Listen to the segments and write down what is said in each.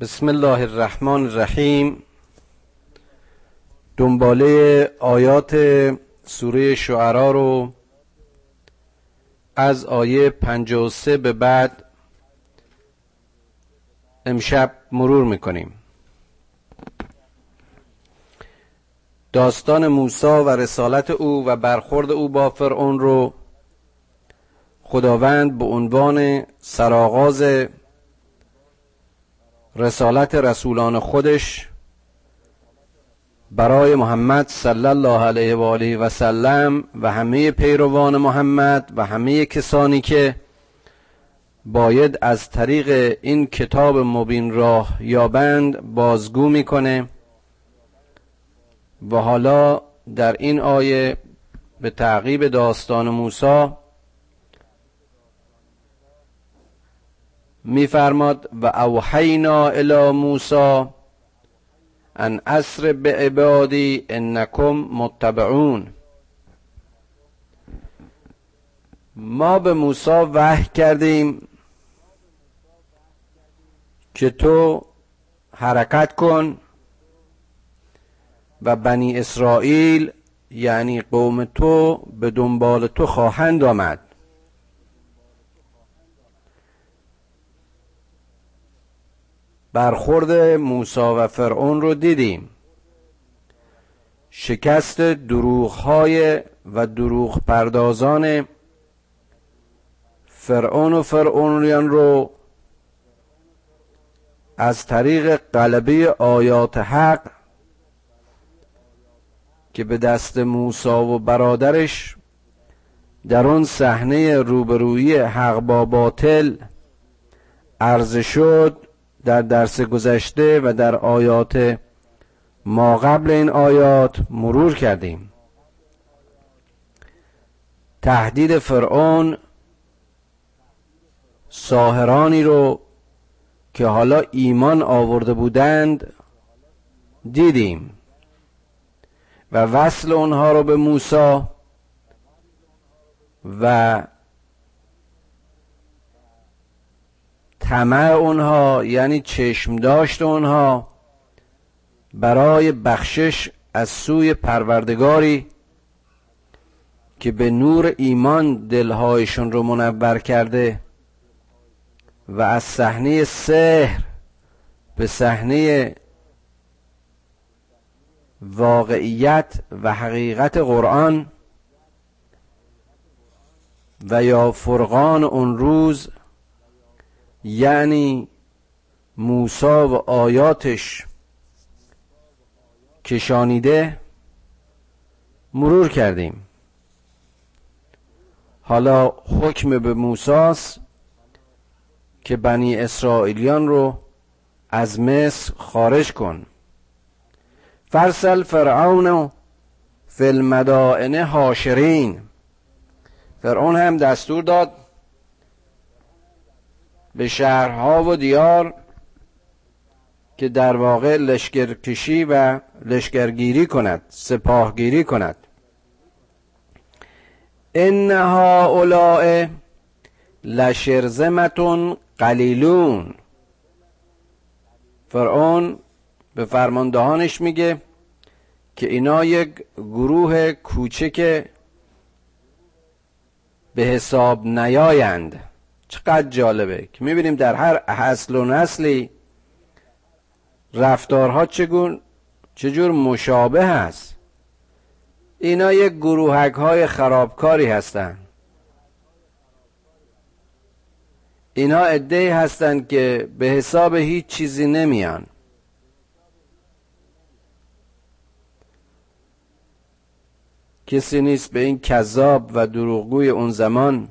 بسم الله الرحمن الرحیم. دنباله آیات سوره شعرا رو از آیه 53 به بعد امشب مرور می‌کنیم. داستان موسی و رسالت او و برخورد او با فرعون رو خداوند به عنوان سرآغاز رسالت رسولان خودش برای محمد صلی الله علیه و آله و سلم و همه پیروان محمد و همه کسانی که باید از طریق این کتاب مبین راه یابند بازگو می‌کنه. و حالا در این آیه به تعقیب داستان موسی میفرماد و اوحینا الی موسی ان اسر به عبادی انکم متبعون. ما به موسی وحی کردیم که تو حرکت کن و بنی اسرائیل یعنی قوم تو به دنبال تو خواهند آمد. برخورد موسی و فرعون رو دیدیم. شکست های و دروغ پردازان فرعون و فرعونیان رو از طریق قلبه آیات حق که به دست موسی و برادرش در آن صحنه روبرویی حق با باطل عرضه شد در درس گذشته و در آیات ما قبل این آیات مرور کردیم. تهدید فرعون ساهرانی رو که حالا ایمان آورده بودند دیدیم و وصل اونها رو به موسی و طمع اونها یعنی چشم داشت اونها. برای بخشش از سوی پروردگاری که به نور ایمان دلهایشون رو منور کرده و از صحنه سحر به صحنه واقعیت و حقیقت قرآن و یا فرقان اون روز یعنی موسا و آیاتش کشانیده مرور کردیم. حالا حکم به موساس که بنی اسرائیلیان رو از مصر خارج کن. فرسل فرعون فی المدائن هاشرین فرعون هم دستور داد به شهرها و دیار که در واقع لشکرکشی و لشکرگیری کند سپاهگیری کند. انها اولاء لشرزمتون قلیلون. فرعون به فرماندهانش میگه که اینا یک گروه کوچک به حساب نیایند. چقدر جالبه که می‌بینیم در هر اصل و نسلی رفتارها چگون چجور مشابه هست. اینا یک گروهک های خرابکاری هستند اینا ادهی هستند که به حساب هیچ چیزی نمیان. کسی نیست به این کذاب و دروغگوی اون زمان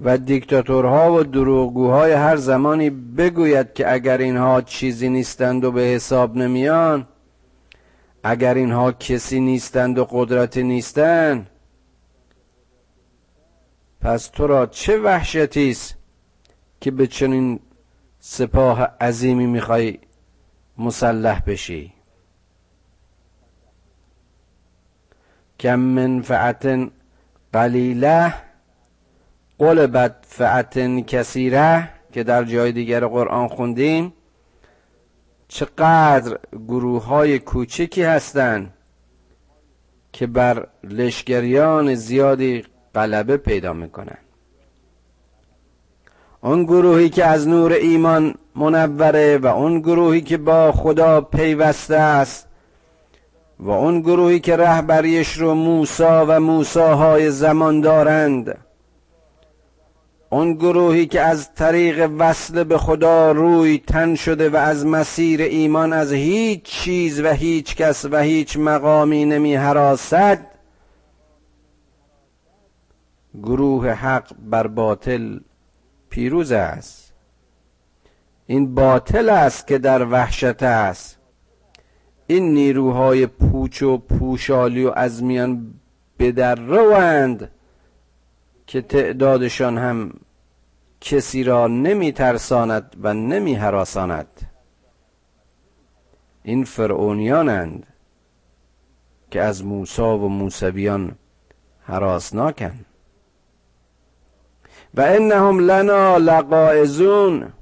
و دیکتاتورها و دروغگوهای هر زمانی بگوید که اگر اینها چیزی نیستند و به حساب نمیان اگر اینها کسی نیستند و قدرتی نیستند پس تو را چه وحشتی است که به چنین سپاه عظیمی می‌خوای مسلح بشی؟ کم منفعت قلیله قلبت فعت کثیره که در جای دیگر قرآن خوندیم چقدر گروه های کوچکی هستند که بر لشگریان زیادی غلبه پیدا می‌کنن. اون گروهی که از نور ایمان منوره و اون گروهی که با خدا پیوسته است و اون گروهی که رهبریش رو موسا و موساهای زمان دارند اون گروهی که از طریق وصل به خدا روی تن شده و از مسیر ایمان از هیچ چیز و هیچ کس و هیچ مقامی نمی حراست گروه حق بر باطل پیروز است. این باطل است که در وحشت است. این نیروهای پوچ و پوشالی و از میان بدروند که تعدادشان هم کسی را نمی ترساند و نمی حراساند این فرعونیانند که از موسا و موسویان حراسناکند. و انهم لنا لقائزون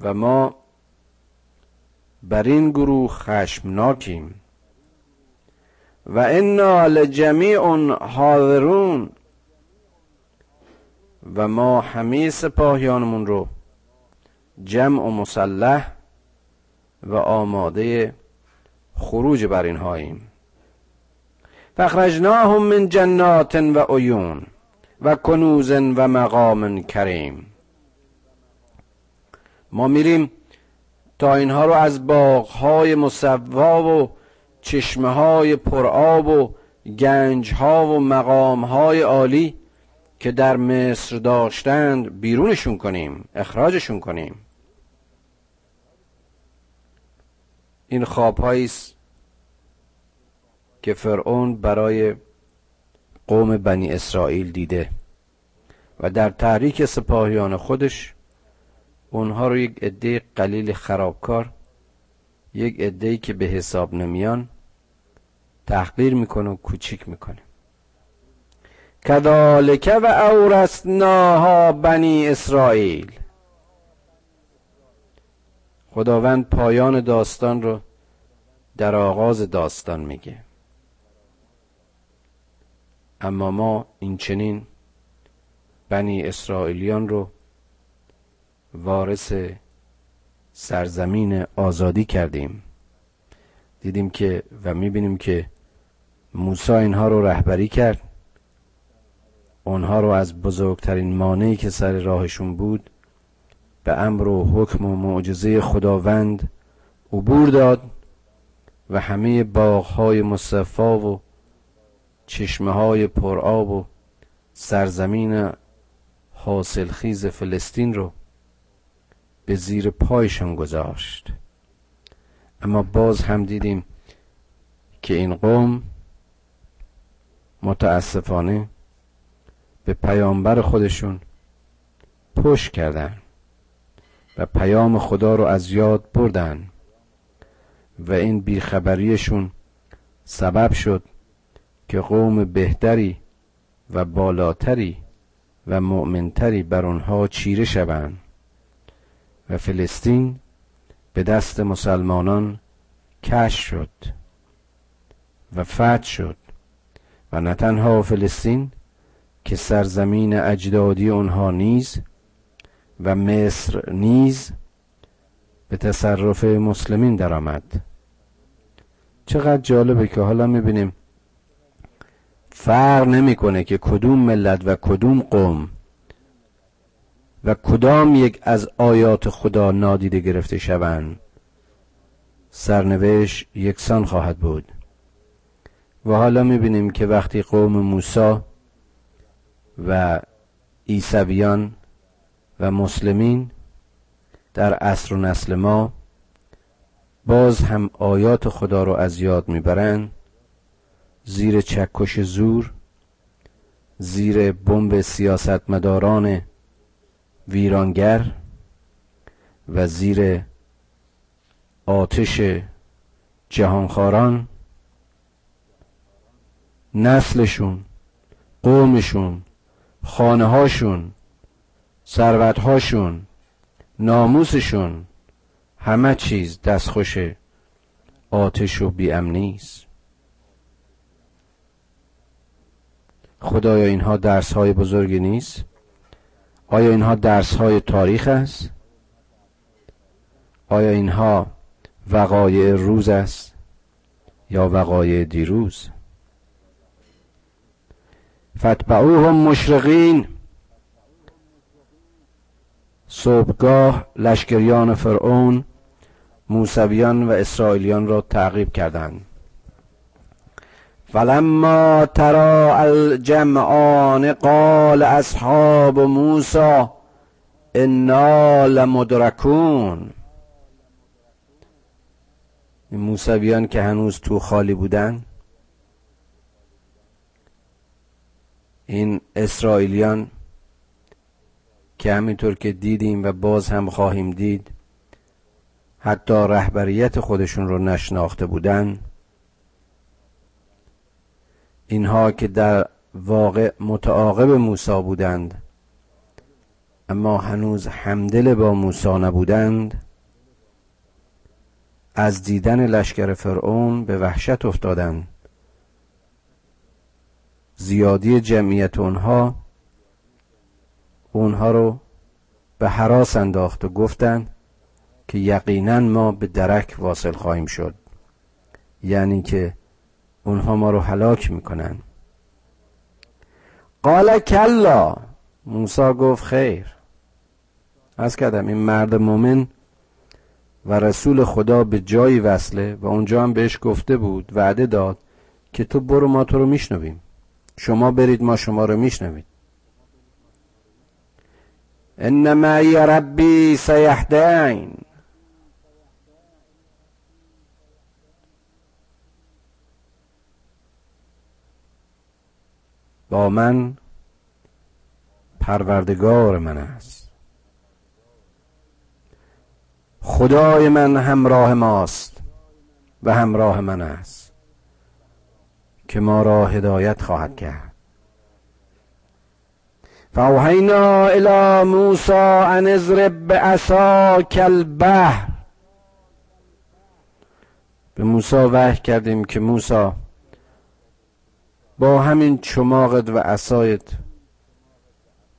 و ما بر این گروه خشمناکیم. و انا لجمیع حاضرون. و ما همه سپاهیانمون رو جمع و مسلح و آماده خروج بر اینهاییم فخرجناهم من جنات و عیون و کنوز و مقام کریم. ما میریم تا اینها رو از باغهای مصوا و چشمه های پرآب و گنج ها و مقام های عالی که در مصر داشتند بیرونشون کنیم اخراجشون کنیم. این خواب است که فرعون برای قوم بنی اسرائیل دیده و در تحریک سپاهیان خودش اونها رو یک عده قلیل خرابکار یک عده که به حساب نمیان تحقیر می‌کنه و کوچیک می‌کنه. کذالک و اورثناها بنی اسرائیل. خداوند پایان داستان رو در آغاز داستان میگه. اما ما این چنین بنی اسرائیلیان رو وارث سرزمین آزادی کردیم. دیدیم که و می‌بینیم که موسی اینها رو رهبری کرد. اونها رو از بزرگترین مانعی که سر راهشون بود به امر و حکم و معجزه خداوند عبور داد و همه باغهای مصفا و چشمه های پرآب و سرزمین حاصلخیز فلسطین رو به زیر پایشان گذاشت. اما باز هم دیدیم که این قوم متاسفانه به پیامبر خودشون پشت کردن و پیام خدا رو از یاد بردن و این بیخبریشون سبب شد که قوم بهتری و بالاتری و مؤمنتری بر آنها چیره شوند و فلسطین به دست مسلمانان کش شد و فتح شد. نه تنها فلسطین که سرزمین اجدادی آنها نیز و مصر نیز به تصرف مسلمین درآمد. چقدر جالبه که حالا می‌بینیم فرق نمی‌کنه که کدوم ملت و کدوم قوم و کدام یک از آیات خدا نادیده گرفته شوند. سرنوشت یکسان خواهد بود. و حالا می‌بینیم که وقتی قوم موسی و عیسویان و مسلمین در عصر و نسل ما باز هم آیات خدا رو از یاد می‌برند زیر چکش زور زیر بمب سیاستمداران ویرانگر و زیر آتش جهانخواران نسلشون قومشون خانه هاشون ثروت هاشون ناموسشون همه چیز دستخوش آتش و بیامنی است خدایا اینها درس های بزرگی نیست؟ آیا اینها درس های تاریخ است؟ آیا اینها وقایع روز است یا وقایع دیروز؟ فتبعوهم مشرقین. صبحگاه لشکریان فرعون موسویان و اسرائیلیان را تعقیب کردند. فلما ترا الجمعان قال اصحاب موسی انا لمدرکون. موسویان که هنوز تو خالی بودن این اسرائیلیان که همینطور که دیدیم و باز هم خواهیم دید حتی رهبریت خودشون رو نشناخته بودن. اینها که در واقع متعاقب موسی بودند اما هنوز همدل با موسی نبودند از دیدن لشکر فرعون به وحشت افتادند. زیادی جمعیت اونها اونها رو به حراس انداخت و گفتند که یقینا ما به درک واصل خواهیم شد. یعنی که اونها ما رو هلاک می‌کنن. قال کلا. موسی گفت خیر. از کردم این مرد مومن و رسول خدا به جایی وصله و اونجا هم بهش گفته بود وعده داد که تو برو ما تو رو میشنویم. شما برید ما شما رو میشنوید انما ای ربی سیهدین با من پروردگار من است. خدای من همراه ماست و همراه من است. که ما را هدایت خواهد کرد. فاوحینا الى موسی ان اضرب بعصاک البحر. به موسی وحی کردیم که موسی با همین چماقت و عصایت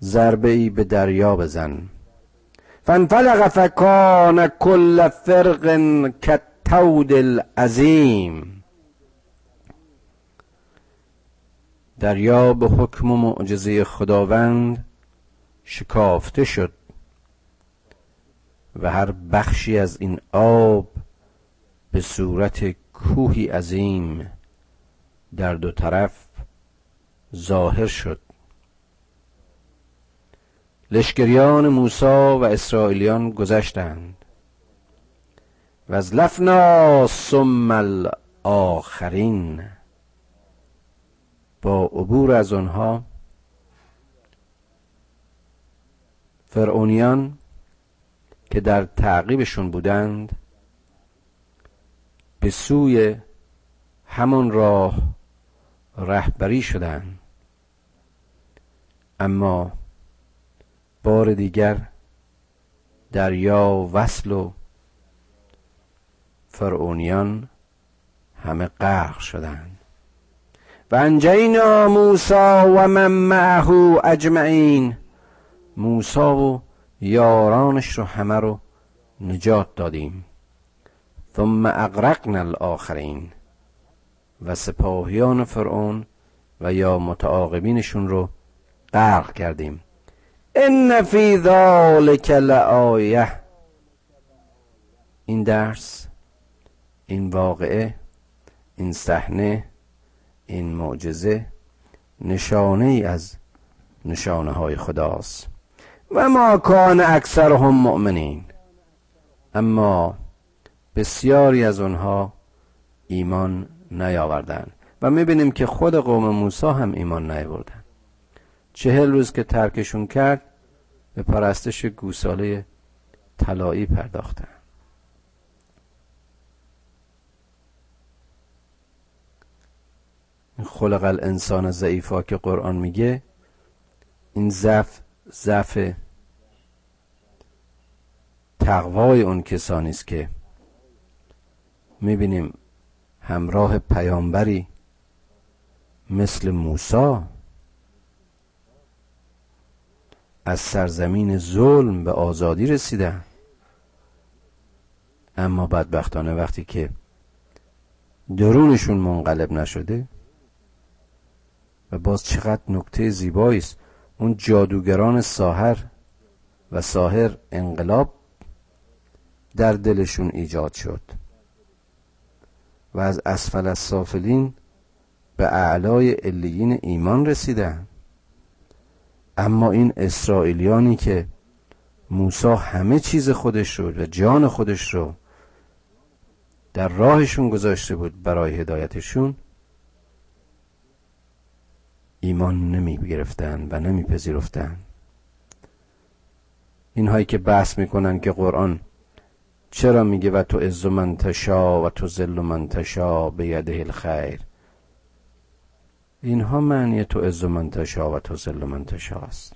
ضربه ای به دریا بزن. فانفلق فکان کل فرق کالتود العظیم. دریا به حکم و معجزه خداوند شکافته شد و هر بخشی از این آب به صورت کوهی عظیم در دو طرف ظاهر شد. لشکریان موسی و اسرائیلیان گذشتند. و از لفنا ثم الاخرین با عبور از آنها فرعونیان که در تعقیبشون بودند به سوی همان راه رهبری شدند. اما بار دیگر دریا وصل و فرعونیان همه غرق شدند. و انجینا موسا و من معه اجمعین. موسا و یارانش رو همه رو نجات دادیم. ثم اغرقنا الاخرین. و سپاهیان فرعون و یا متعاقبینشون رو غرق کردیم. ان فی ذلک لآیه. این درس این واقعه این صحنه این معجزه نشانه ای از نشانه های خداست. و ما کان اکثرهم مؤمنین. اما بسیاری از آنها ایمان نیاوردند. و می‌بینیم که خود قوم موسی هم ایمان نیاوردن چهل روز که ترکشون کرد به پرستش گوساله طلایی پرداختن خلق الانسان ضعیفا که قرآن میگه این ضعف ضعف تقوای اون کسانی است که می‌بینیم همراه پیامبری مثل موسی از سرزمین ظلم به آزادی رسیدن اما بدبختانه وقتی که درونشون منقلب نشده و باز چقدر نکته زیبایی است. اون جادوگران ساهر و ساهر انقلاب در دلشون ایجاد شد و از اسفل از سافلین به اعلای علیین ایمان رسیدن. اما این اسرائیلیانی که موسی همه چیز خودش رو و جان خودش رو در راهشون گذاشته بود برای هدایتشون ایمان نمی گرفتن و نمی پذیرفتن اینهایی که بحث می‌کنن که قرآن چرا میگه و تو عز من تشا و تو ذل من تشا به یده الخیر. اینها معنی تو عز من تشا و تو ذل من تشا است.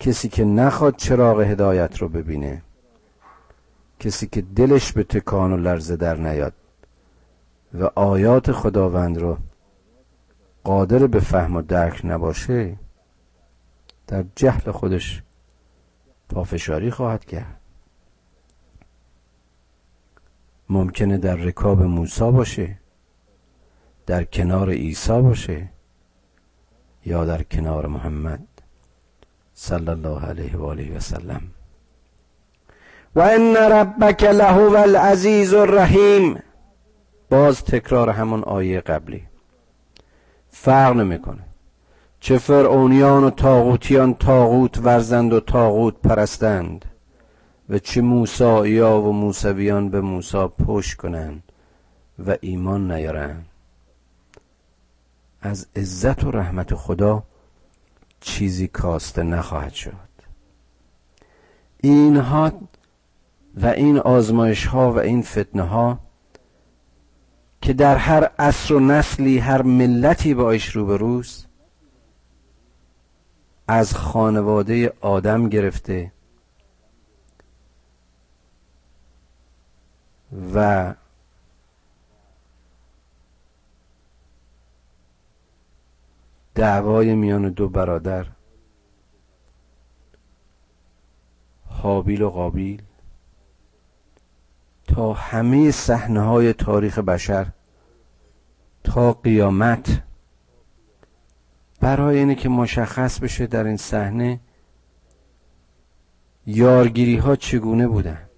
کسی که نخواد چراغ هدایت رو ببینه کسی که دلش به تکان و لرزه در نیاد و آیات خداوند رو قادر به فهم و درک نباشه در جهل خودش پافشاری خواهد کرد. ممکنه در رکاب موسی باشه در کنار عیسی باشه یا در کنار محمد صلی الله علیه و آله و سلم. و ان ربک لهو العزیز الرحیم. باز تکرار همون آیه قبلی. فرق نمی‌کنه. چه فرعونیان و تاغوتیان تاغوت ورزند و تاغوت پرستند و چه موساییا و موسویان به موسا پشت کنند و ایمان نیارند. از عزت و رحمت خدا چیزی کاسته نخواهد شد. اینها و این آزمایش ها و این فتنه ها که در هر عصر و نسلی هر ملتی با ایش روبروست از خانواده آدم گرفته و دعوای میان دو برادر حابیل و قابیل تا همه صحنه های تاریخ بشر تا قیامت. برای اینه که مشخص بشه در این صحنه یارگیری ها چگونه بودن.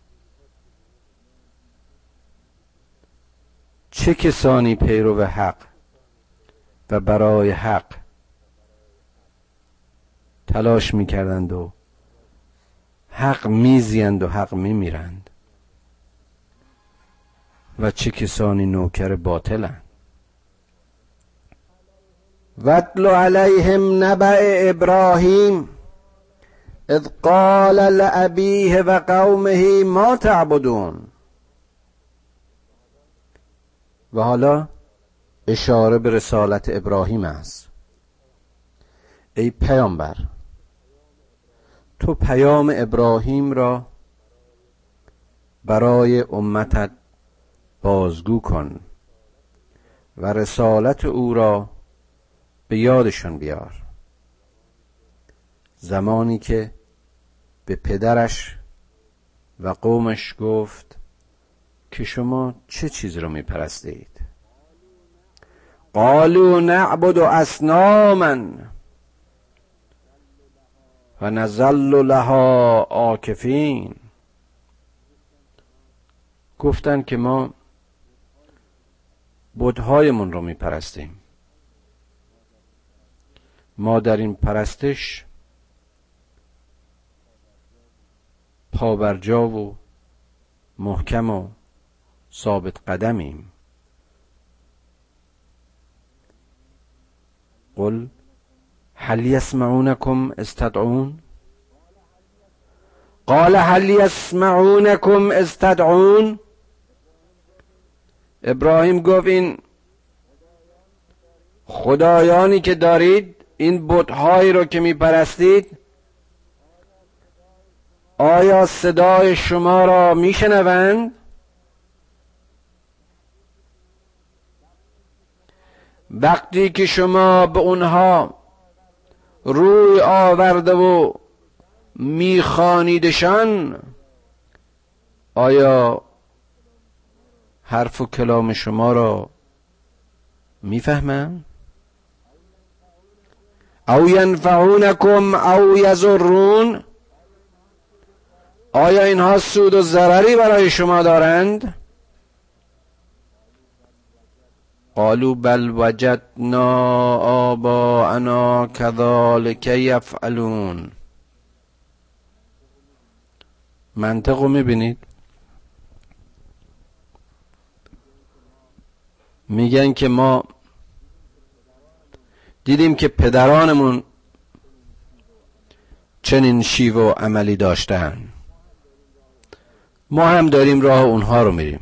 چه کسانی پیرو حق و برای حق تلاش می‌کردند و حق میزیند و حق میمیرند؟ و چه کسانی نوکر باطلند؟ واتل علیهم نبع ابراهیم اذ قال لأبیه و قومه ما تعبدون؟ و حالا اشاره به رسالت ابراهیم است. ای پیامبر تو پیام ابراهیم را برای امتت بازگو کن و رسالت او را به یادشون بیار. زمانی که به پدرش و قومش گفت که شما چه چیز رو می پرستید قالوا نعبد اسناما و نزل لها آکفین. گفتن که ما بودهایمون رو میپرستیم. ما در این پرستش پابرجا و محکم و ثابت قدمیم. قل هل يسمعونكم استدعون؟ قال هل يسمعونكم استدعون؟ ابراهیم گفت این خدایانی که دارید این بتهایی رو که میپرستید آیا صدای شما را میشنوند؟ وقتی که شما به اونها روی آورده و میخانیدشان آیا حرف و کلام شما را می‌فهمند او ینفعونکم او یزرون آیا اینها سود و ضرری برای شما دارند؟ قالوا بل وجدنا آباءنا كذلك یفعلون منطق رو می‌بینید؟ میگن که ما دیدیم که پدرانمون چنین شیو و عملی داشتن. ما هم داریم راه اونها رو میریم.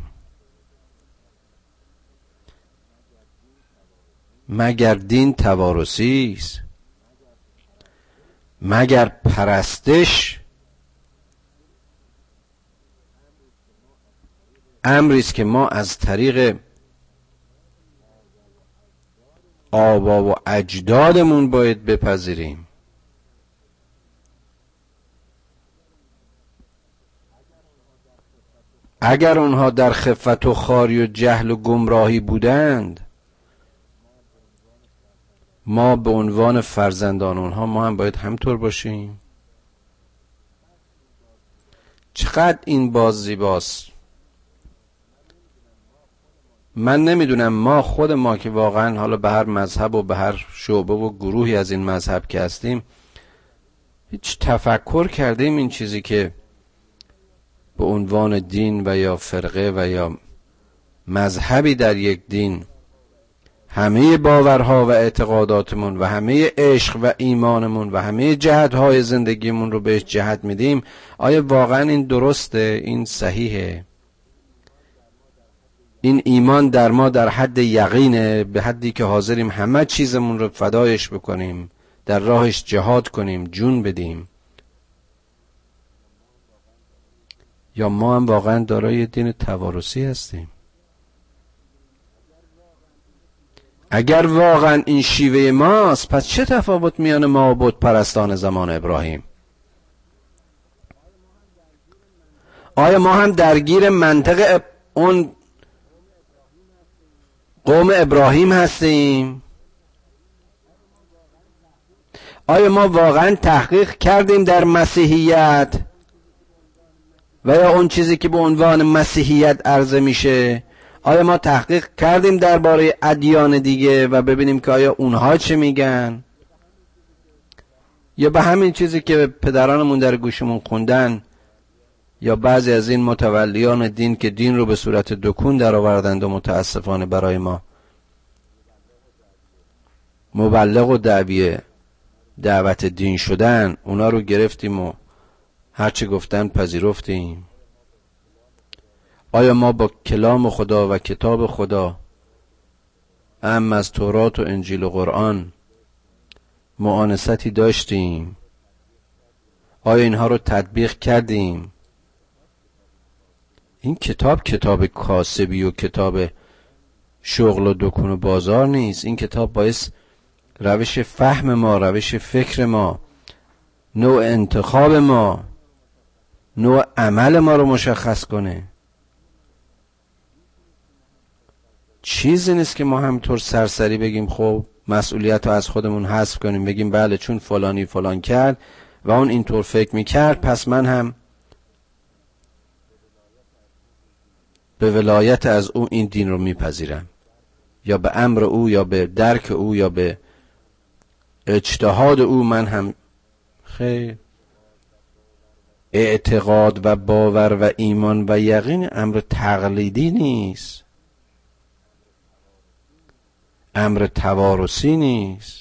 مگر دین توارثی است؟ مگر پرستش؟ امری است که ما از طریق آبا و اجدادمون باید بپذیریم. اگر آنها در خفت و خاری و جهل و گمراهی بودند ما به عنوان فرزندان اونها ما هم باید همطور باشیم. چقدر این باز زیباست. من نمی‌دونم ما خود ما که واقعا حالا به هر مذهب و به هر شعبه و گروهی از این مذهب که هستیم هیچ تفکر کردیم این چیزی که به عنوان دین و یا فرقه و یا مذهبی در یک دین همه باورها و اعتقاداتمون و همه عشق و ایمانمون و همه جهتهای زندگیمون رو بهش جهت میدیم آیا واقعا این درسته؟ این صحیحه. این ایمان در ما در حد یقینه به حدی که حاضریم همه چیزمون رو فدایش بکنیم در راهش جهاد کنیم جون بدیم. یا ما هم واقعا دارای دین توارثی هستیم؟ اگر واقعا این شیوه ماست پس چه تفاوت میان ما و بود پرستان زمان ابراهیم؟ آیا ما هم درگیر منطق اون قوم ابراهیم هستیم. آیا ما واقعا تحقیق کردیم در مسیحیت؟ و یا اون چیزی که به عنوان مسیحیت عرضه میشه؟ آیا ما تحقیق کردیم درباره ادیان دیگه و ببینیم که آیا اونها چه میگن؟ یا به همین چیزی که پدرانمون در گوشمون خوندن یا بعضی از این متولیان دین که دین رو به صورت دکون در آوردند و متاسفانه برای ما. مبلغ و دعویه دعوت دین شدن اونا رو گرفتیم و هرچه گفتن پذیرفتیم. آیا ما با کلام خدا و کتاب خدا ام از تورات و انجیل و قرآن معانستی داشتیم؟ آیا اینها رو تطبیق کردیم؟ این کتاب کتاب کاسبی و کتاب شغل و دکون و بازار نیست. این کتاب باعث روش فهم ما روش فکر ما نوع انتخاب ما نوع عمل ما رو مشخص کنه. چیزی نیست که ما همطور سرسری بگیم خب مسئولیت رو از خودمون حذف کنیم بگیم بله چون فلانی فلان کرد و اون اینطور فکر می‌کرد پس من هم به ولایت از او این دین رو میپذیرم. یا به امر او یا به درک او یا به اجتهاد او من هم خیر. اعتقاد و باور و ایمان و یقین امر تقلیدی نیست. امر توارثی نیست.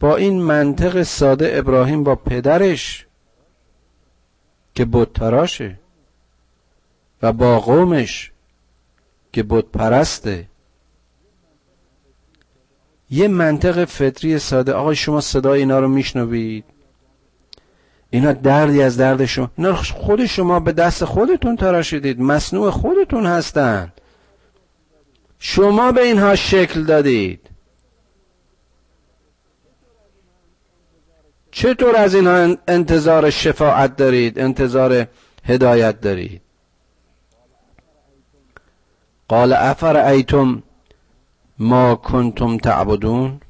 با این منطق ساده ابراهیم با پدرش که بتراشه و با قومش که بت پرسته. یه منطق فطری ساده. آقای شما صدای اینا رو میشنوید؟ اینا دردی از درد شما. اینا خود شما به دست خودتون تراشیدید. مصنوع خودتون هستند شما به اینها شکل دادید. چطور از اینها انتظار شفاعت دارید انتظار هدایت دارید؟ قال افر ایتم ما کنتم تعبدون؟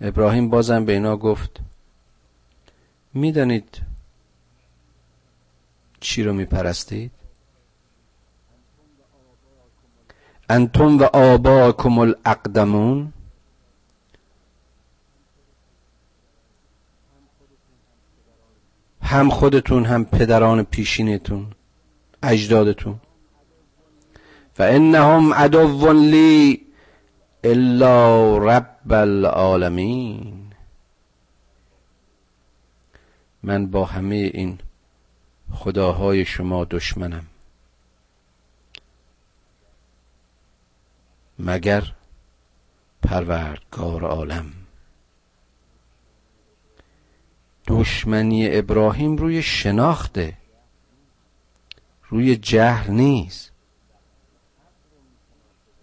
ابراهیم بازم به اینا گفت می‌دانید چی رو میپرستید؟ انتم و آباکم الاقدمون هم خودتون هم پدران پیشینتون اجدادتون. و انهم عدو لی الا رب العالمین. من با همه این خداهای شما دشمنم. مگر پروردگار عالم. دشمنی ابراهیم روی شناخته. روی جهل نیست.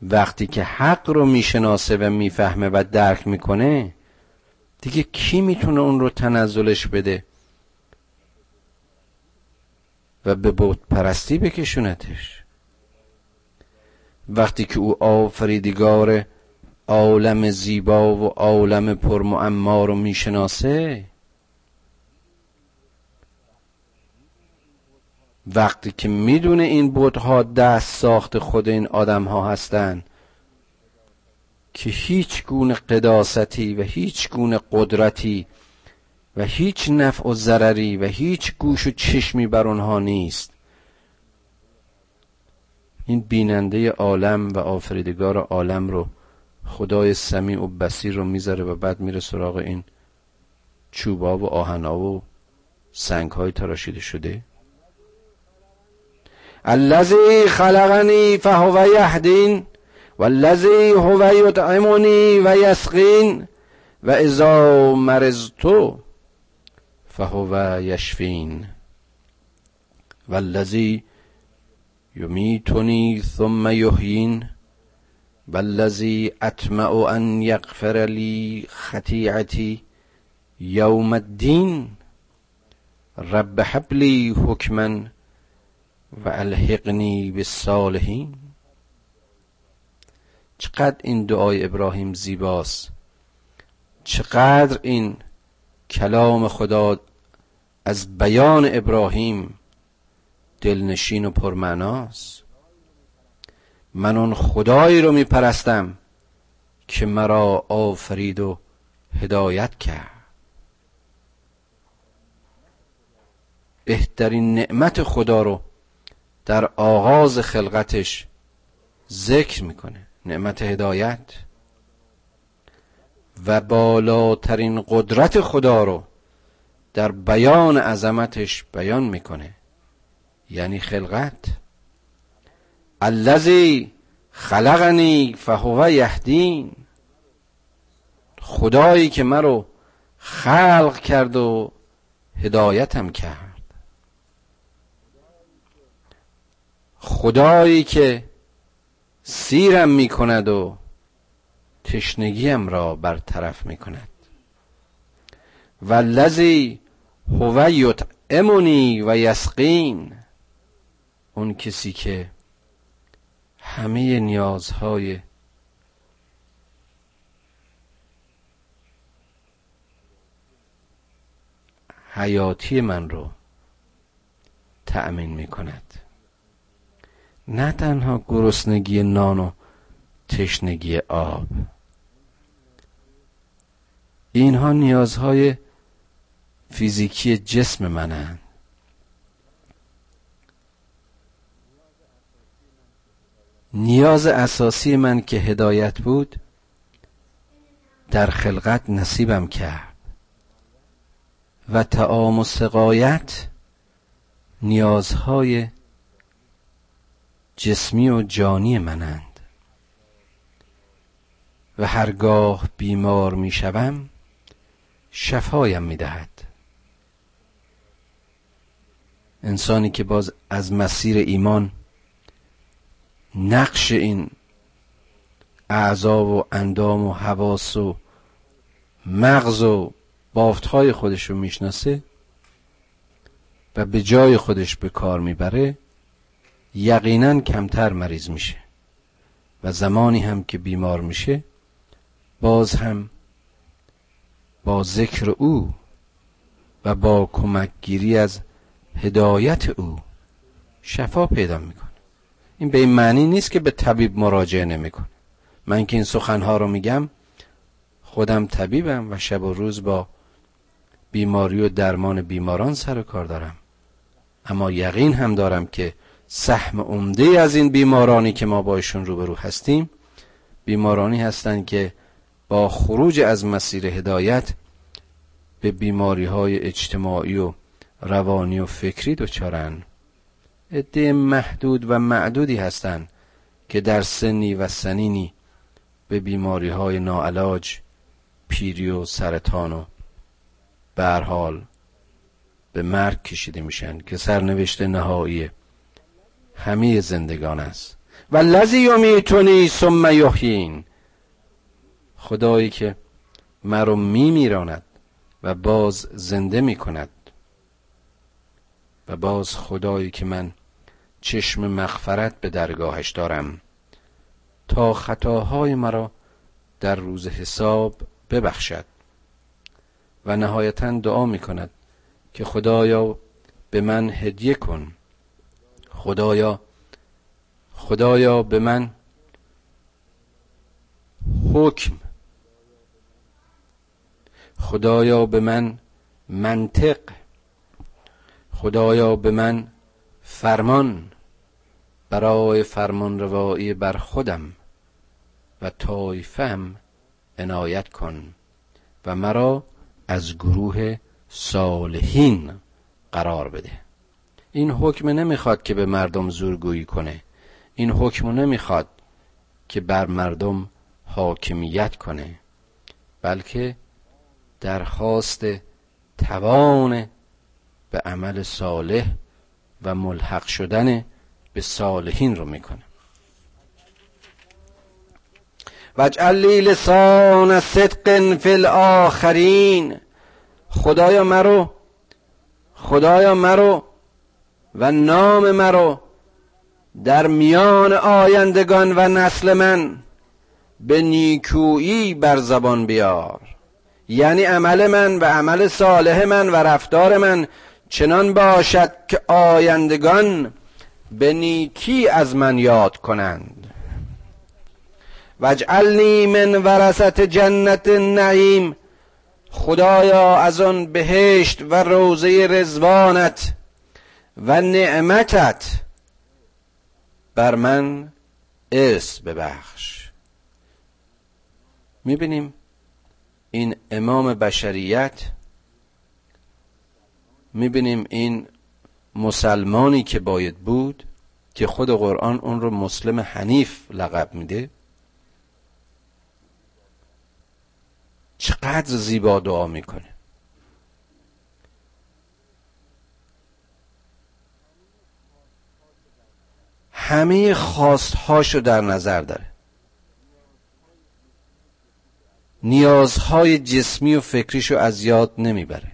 وقتی که حق رو می‌شناسه و می‌فهمه و درک می‌کنه دیگه کی می‌تونه اون رو تنزلش بده و به بود پرستی بکشونتش؟ وقتی که او آفریدگار عالم زیبا و عالم پرمعما رو می‌شناسه وقتی که می‌دونه این بودها دست ساخت خود این آدم ها هستن که هیچ گونه قداستی و هیچ گونه قدرتی و هیچ نفع و ضرری و هیچ گوش و چشمی بر آنها نیست. این بیننده عالم و آفریدگار عالم رو خدای سمیع و بسیر رو می‌ذاره و بعد میره سراغ این چوبا و آهنا و سنگ های تراشیده شده. الذي خلقني فهو يهدين والذي هو يطعمني ويسقين وإذا مرضت فهو يشفين. والذي يميتني ثم يحيين والذي أطمع أن يغفر لي خطيئتي يوم الدين. رب حبلي حكما و الحقنی به صالحین چقدر این دعای ابراهیم زیباست. چقدر این کلام خدا از بیان ابراهیم دلنشین و پرمعناست. من اون خدایی رو میپرستم که مرا آفرید و هدایت کرد. بهترین نعمت خدا رو در آغاز خلقتش ذکر می‌کنه. نعمت هدایت. و بالاترین قدرت خدا رو در بیان عظمتش بیان می‌کنه. یعنی خلقت. الذی خلقنی فهو یهدین. خدایی که مرا خلق کرد و هدایتم کرد. خدایی که سیرم می کند و تشنگیم را برطرف می کند و لذی هو یطعمنی و یسقین. اون کسی که همه نیازهای حیاتی من رو تأمین می کند نه تنها گرسنگی نان و تشنگی آب. اینها نیازهای فیزیکی جسم منند. نیاز اساسی من که هدایت بود در خلقت نصیبم کرد. و تعام و سقایت نیازهای جسمی و جانی منند. و هرگاه بیمار می‌شوم شفایم می‌دهد انسانی که باز از مسیر ایمان نقش این اعضا و اندام و حواس و مغز و بافتهای خودش رو می‌شناسه و به جای خودش به کار می‌بره یقینا کمتر مریض میشه و زمانی هم که بیمار میشه باز هم با ذکر او و با کمک گیری از هدایت او شفا پیدا می‌کنه. این به این معنی نیست که به طبیب مراجعه نمی‌کنه. من که این سخنها رو میگم خودم طبیبم و شب و روز با بیماری و درمان بیماران سر و کار دارم. اما یقین هم دارم که سهم عمده از این بیمارانی که ما باشون روبرو هستیم. بیمارانی هستند که با خروج از مسیر هدایت به بیماری های اجتماعی و روانی و فکری دچارن. عده محدود و معدودی هستند که در سنی و سنینی به بیماری های ناعلاج پیری و سرطان و برحال به مرگ کشیده میشن که سرنوشت نهایی همه زندگان است. و لذی یمیتونی ثم یحیین. خدایی که مرا میمیراند و باز زنده می‌کند. و باز خدایی که من چشم مغفرت به درگاهش دارم. تا خطاهای مرا در روز حساب ببخشد. و نهایتا دعا می کند که خدایا به من هدیه کن. خدایا خدایا به من حکم خدایا به من منطق خدایا به من فرمان برای فرمان روایی بر خودم و طایفم عنایت کن و مرا از گروه صالحین قرار بده. این حکم نمی‌خواد که به مردم زورگویی کنه. این حکم نمی‌خواد که بر مردم حاکمیت کنه. بلکه درخواست توان به عمل صالح و ملحق شدن به صالحین رو می‌کنه. وجعل لی لسان صدق فی الاخرین خدایا مرو خدایا مرو. و نام مرو در میان آیندگان و نسل من به نیکویی بر زبان بیار. یعنی عمل من و عمل صالح من و رفتار من چنان باشد که آیندگان به نیکی از من یاد کنند. وجعلنی من ورثت جنت النعیم. خدایا از آن بهشت و روزه رزوانت و نعمتت بر من اس ببخش. می‌بینیم این امام بشریت می‌بینیم این مسلمانی که باید بود که خود قرآن اون رو مسلم حنیف لقب میده. چقدر زیبا دعا می‌کنه. همه خواستهاشو در نظر داره. نیازهای جسمی و فکریشو از یاد نمی‌بره.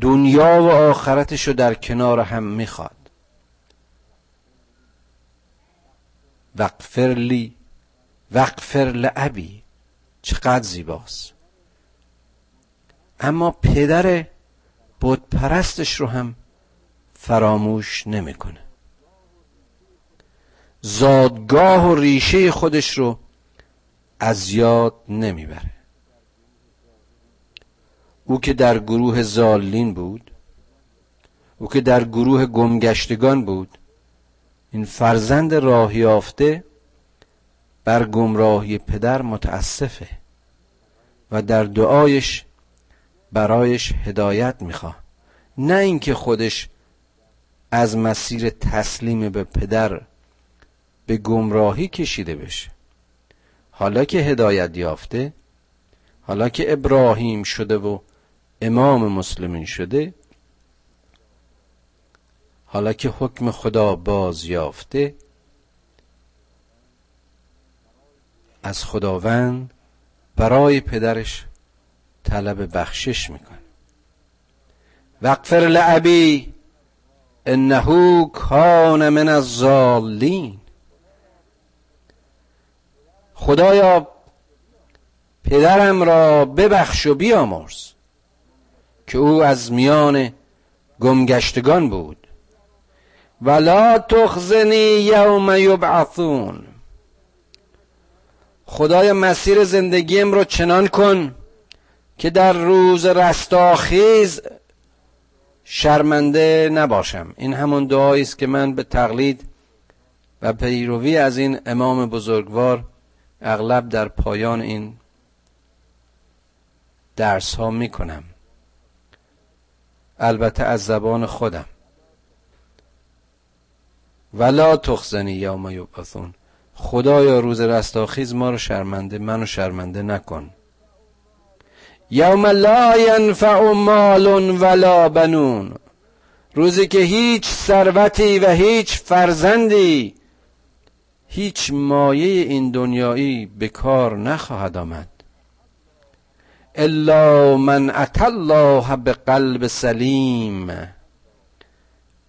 دنیا و آخرتشو در کنار هم می‌خواد. وقفر لی وقفر لعبی چقدر زیباست. اما پدر بود پرستش رو هم فراموش نمی‌کنه. زادگاه و ریشه خودش رو از یاد نمی‌بره. او که در گروه زالین بود او که در گروه گمگشتگان بود این فرزند راه یافته بر گمراهی پدر متاسفه و در دعایش برایش هدایت می‌خواه. نه اینکه خودش از مسیر تسلیم به پدر به گمراهی کشیده بشه. حالا که هدایت یافته حالا که ابراهیم شده و امام مسلمین شده حالا که حکم خدا باز یافته از خداوند برای پدرش طلب بخشش می‌کنه. وقفر لعبی انه کان من الظالین خدایا پدرم را ببخش و بیامرز که او از میان گمگشتگان بود. ولا تخزنی یوم یبعثون. خدای مسیر زندگیم رو چنان کن که در روز رستاخیز شرمنده نباشم. این همون دعایی است که من به تقلید و پیروی از این امام بزرگوار اغلب در پایان این درس ها می کنم البته از زبان خودم. ولا تخزنی یوم یبعثون خدایا روز رستاخیز ما رو شرمنده منو شرمنده نکن. یوم لا ینفع مال ولا بنون. روزی که هیچ ثروتی و هیچ فرزندی هیچ مایه این دنیایی به کار نخواهد آمد. الا من اتى الله بقلب سلیم.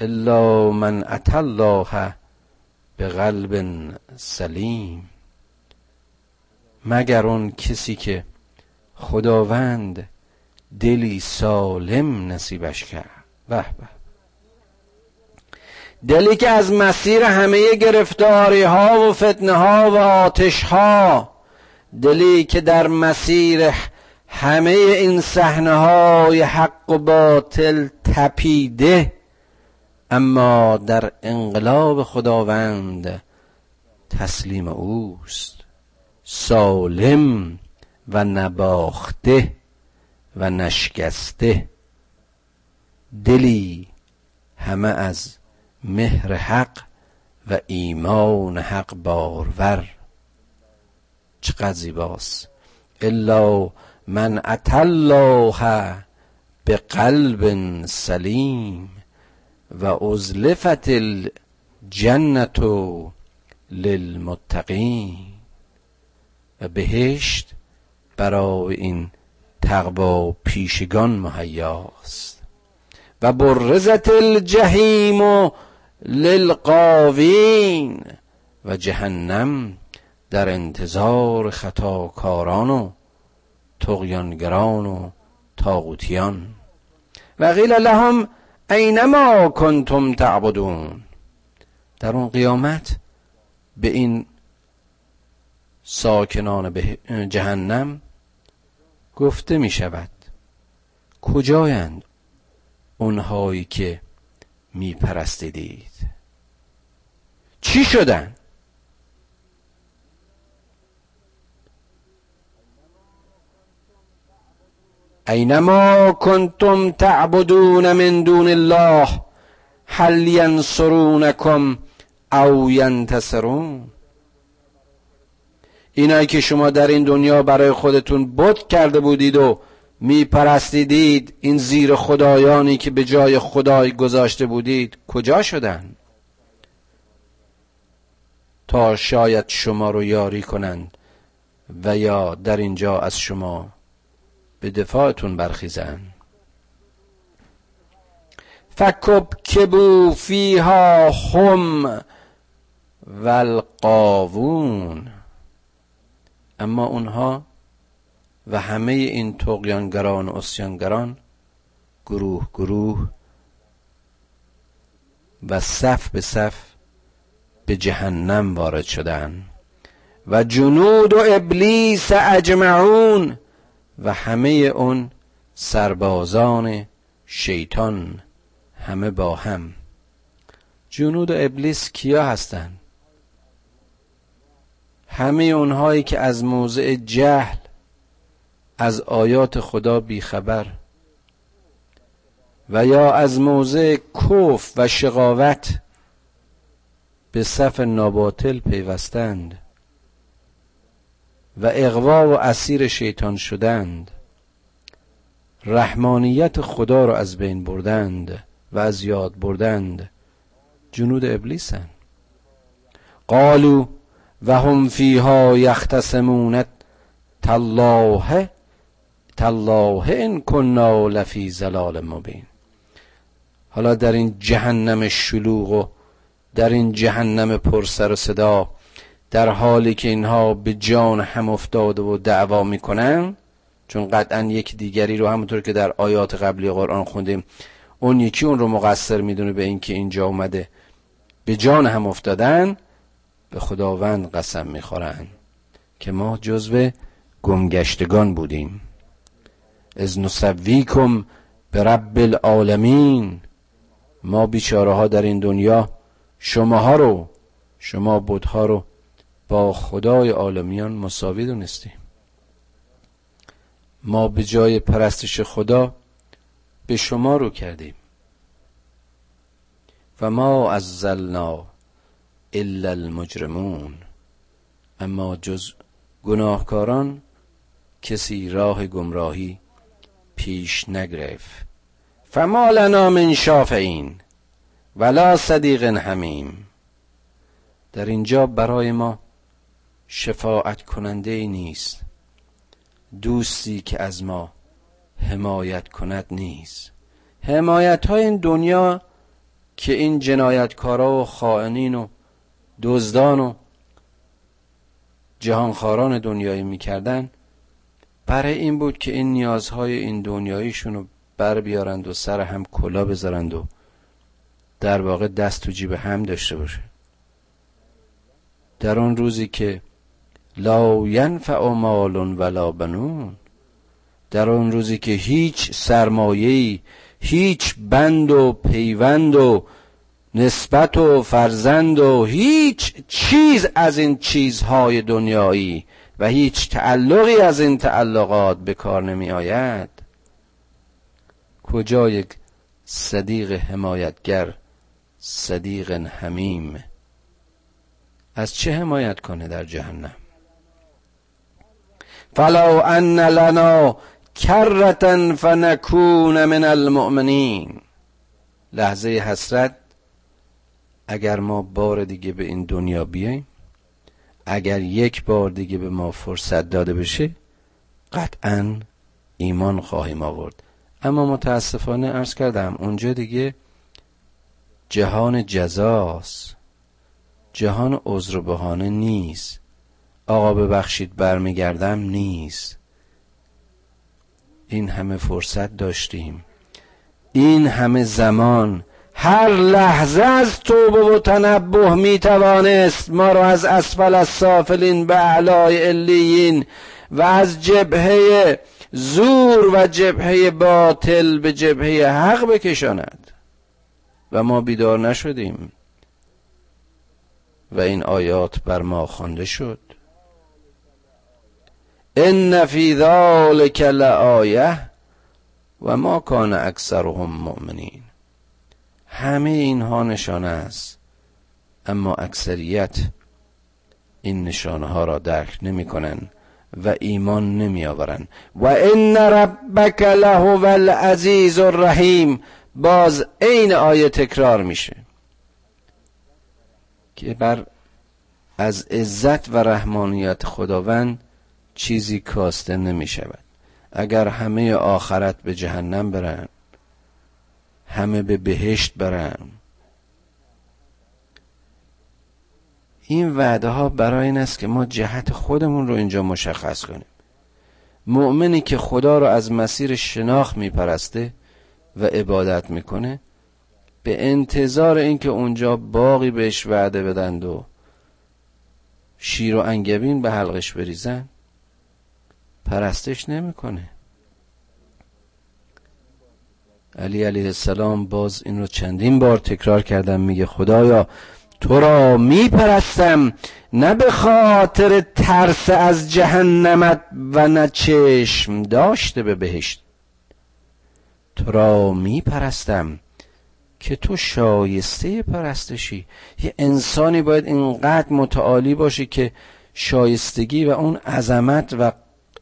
الا من اتى الله بقلب سلیم. مگر اون کسی که خداوند دلی سالم نصیبش کرد؟ به به. دلی که از مسیر همه گرفتاری ها و فتنه ها و آتش ها دلی که در مسیر همه این صحنه های حق و باطل تپیده اما در انقلاب خداوند تسلیم اوست سالم و نباخته و نشکسته. دلی همه از مهر حق و ایمان حق بارور. چقدر زیباست. الا من اتى الله به قلب سلیم و ازلفت الجنت للمتقین. و بهشت برای این تقوا پیشگان مهیاست. و برزت الجحیم للقاوین و جهنم در انتظار خطاکاران و تقیانگران و تاغوتیان و قیل لهم اینما کنتم تعبدون. در اون قیامت به این ساکنان به جهنم گفته می شود کجایند اونهایی که می پرستیدید چی شدن؟ اینما کنتم تعبدون من دون الله هل ینصرونکم او ینتصرون؟ اینایی که شما در این دنیا برای خودتون بت کرده بودید و میپرستیدید این زیر خدایانی که به جای خدای گذاشته بودید کجا شدن؟ تا شاید شما رو یاری کنند و یا در اینجا از شما به دفاعتون برخیزن فکب کبو فیها هم والقاوون اما اونها و همه این تقیانگران و اسیانگران گروه گروه و صف به صف به جهنم وارد شدن و جنود و ابلیس اجمعون و همه اون سربازان شیطان همه با هم. جنود و ابلیس کیا هستند همه اونهایی که از موضع جهل از آیات خدا بیخبر. و یا از موضع کف و شقاوت به صف ناباطل پیوستند و اقوا و اسیر شیطان شدند. رحمانیت خدا را از بین بردند و از یاد بردند. جنود ابلیسند قالو و هم فیها یختصمون تالله تالله ان کنا لفی زلال مبین. حالا در این جهنم شلوغ و در این جهنم پر سر و صدا در حالی که اینها به جان هم افتاده و دعوا می‌کنن چون قطعا یک دیگری رو همونطور که در آیات قبلی قرآن خوندیم اون یکی اون رو مقصر می‌دونه به اینکه اینجا اومده به جان هم افتادن به خداوند قسم می‌خورن که ما جزو گمگشتگان بودیم. از نسویکم به رب العالمین. ما بیچاره ها در این دنیا شماها رو شما بودها رو با خدای عالمیان مساوی دونستیم. ما به جای پرستش خدا به شما رو کردیم. و ما از زلنا الا المجرمون. اما جز گناهکاران کسی راه گمراهی پیش نگرفت. فما لنا من شافعین ولا صدیق همیم در اینجا برای ما شفاعت کننده نیست. دوستی که از ما حمایت کند نیست. حمایت های این دنیا که این جنایتکارا و خائنین و دزدان و جهانخواران دنیایی می‌کردن برای این بود که این نیازهای این دنیاییشون رو بر بیارند و سر هم کلا بذارند و در واقع دست تو جیب هم داشته باشه. در آن روزی که لا ینفع مال ولا بنون در آن روزی که هیچ سرمایه‌ای هیچ بند و پیوند و نسبت و فرزند و هیچ چیز از این چیزهای دنیایی و هیچ تعلقی از این تعلقات به کار نمی آید کجا یک صدیق حمایتگر صدیق همیم از چه حمایت کنه در جهنم؟ فلو ان لنا کرتا فنکون من المؤمنین. لحظه حسرت اگر ما بار دیگه به این دنیا بیایم اگر یک بار دیگه به ما فرصت داده بشه قطعا ایمان خواهیم آورد. اما متاسفانه ارز کردم اونجا دیگه جهان جزاست. جهان عذر بهانه نیست. آقا ببخشید برمیگردم نیست. این همه فرصت داشتیم. این همه زمان هر لحظه از توبه و تنبه می توانست ما را از اسفل از سافلین به اعلای علیین و از جبهه زور و جبهه باطل به جبهه حق بکشاند. و ما بیدار نشدیم. و این آیات بر ما خوانده شد. ان فی ذلک لآیه و ما کان اکثرهم مؤمنین. همه اینها نشانه است. اما اکثریت این نشانه ها را درک نمی کنن و ایمان نمی آورن و ان ربک له العزیز الرحیم. باز عین آیه تکرار میشه. که بر از عزت و رحمانیت خداوند چیزی کاسته نمی شود اگر همه آخرت به جهنم برن همه به بهشت برن. این وعده ها برای این است که ما جهت خودمون رو اینجا مشخص کنیم. مؤمنی که خدا رو از مسیر شناخت میپرسته و عبادت می‌کنه به انتظار اینکه اونجا باقی بهش وعده بدند و شیر و انگبین به حلقش بریزن پرستش نمی‌کنه. علی علیه السلام باز این رو چندین بار تکرار کردم میگه خدایا تو را میپرستم نه به خاطر ترس از جهنمت و نه چشم داشته به بهشت. تو را می پرستم که تو شایسته پرستشی. یه انسانی باید اینقدر متعالی باشه که شایستگی و اون عظمت و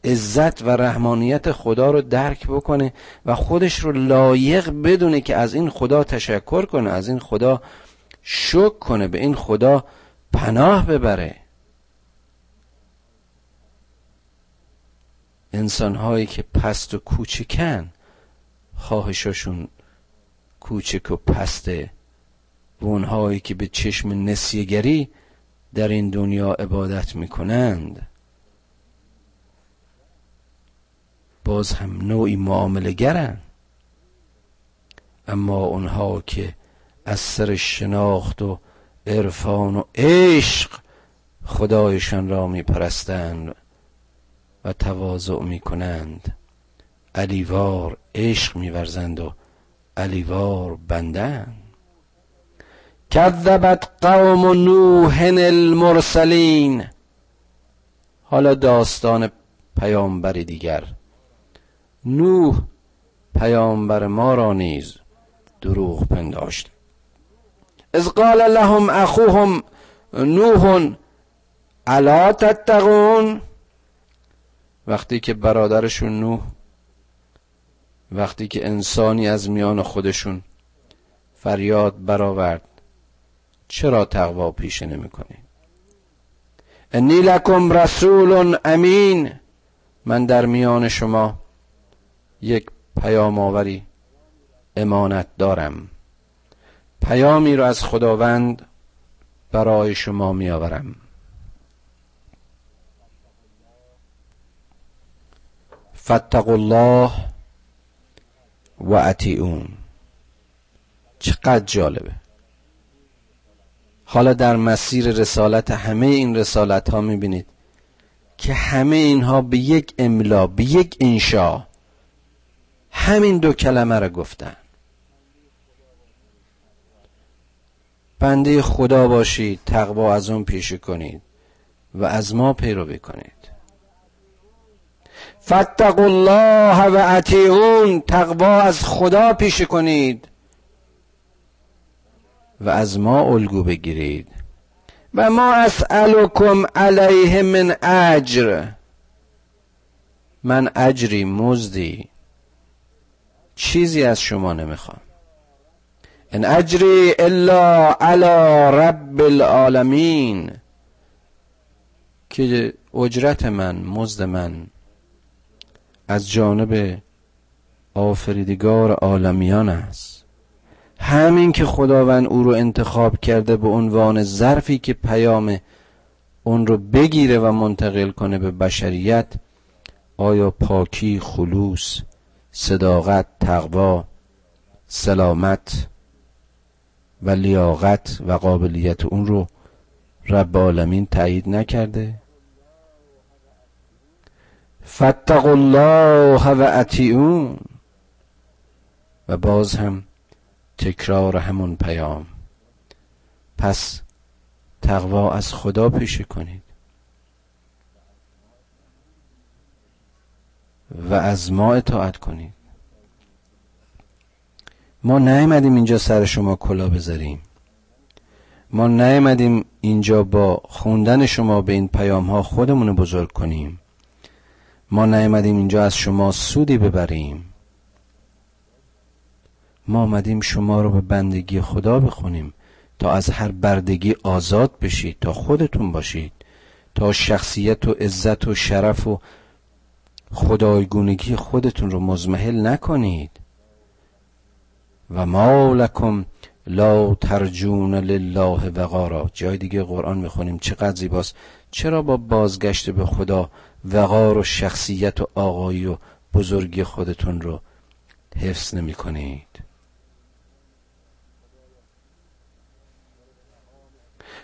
عزت و رحمانیت خدا رو درک بکنه و خودش رو لایق بدونه که از این خدا تشکر کنه از این خدا شکر کنه به این خدا پناه ببره. انسان هایی که پست و کوچکن خواهشاشون کوچک و پسته. و اونهایی که به چشم نسیگری در این دنیا عبادت می‌کنند. باز هم نوعی معامله گرن اما اونها که از سر شناخت و عرفان و عشق خدایشان را میپرستند و تواضع می‌کنند. علیوار عشق میورزند و علیوار بندند. کذبت قوم نوح المرسلین. حالا داستان پیامبر دیگر. نوح پیامبر ما را نیز دروغ پنداشت. از قال لهم اخوهم نوح الا تتقون؟ وقتی که برادرشون نوح وقتی که انسانی از میان خودشون فریاد برآورد چرا تقوا پیشه نمی کنی؟ انی لکم رسول امین من در میان شما یک پیام آوری امانت دارم. پیامی را از خداوند برای شما می آورم فتقوا الله و اطیعون. چقدر جالبه. حالا در مسیر رسالت همه این رسالت ها می‌بینید که همه اینها به یک املا به یک انشا همین دو کلمه را گفتن. بنده خدا باشید تقوا از اون پیشه کنید و از ما پیروی کنید. فتقوا الله و اطیعون تقوا از خدا پیشه کنید و از ما الگو بگیرید. و ما اسألکم علیه من اجر. من اجری مزدی. چیزی از شما نمی‌خوام. ان اجری الا علی رب العالمین. که اجرت من مزد من از جانب آفریدگار عالمیان است. همین که خداوند او رو انتخاب کرده به عنوان ظرفی که پیام اون رو بگیره و منتقل کنه به بشریت آیا پاکی خلوص صداقت تقوا سلامت و لیاقت و قابلیت اون رو رب عالمین تایید نکرده. فتقوا الله و اطیعون. و باز هم تکرار همون پیام. پس تقوا از خدا پیشه کنید. و از ما اطاعت کنید. ما نیومدیم اینجا سر شما کلا بذاریم. ما نیومدیم اینجا با خوندن شما به این پیام ها خودمون بزرگ کنیم. ما نیومدیم اینجا از شما سودی ببریم. ما آمدیم شما رو به بندگی خدا بخونیم تا از هر بردگی آزاد بشید تا خودتون باشید تا شخصیت و عزت و شرف و خدایگونگی خودتون رو مزمحل نکنید. و ما لکم لا ترجون لله وقارا. جای دیگه قرآن می‌خونیم. چقدر زیباست. چرا با بازگشت به خدا وقار و شخصیت و آقایی و بزرگی خودتون رو حفظ نمی کنید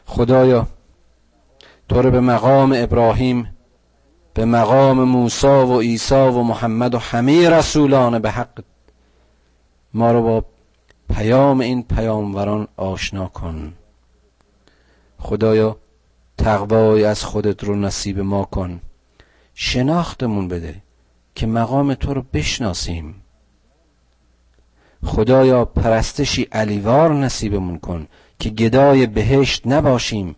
خدایا تو رو به مقام ابراهیم به مقام موسی و عیسی و محمد و همه رسولان به حق. ما رو با پیام این پیاموران آشنا کن. خدایا تقوای از خودت رو نصیب ما کن. شناختمون بده که مقام تو رو بشناسیم. خدایا پرستشی علیوار نصیبمون کن که گدای بهشت نباشیم.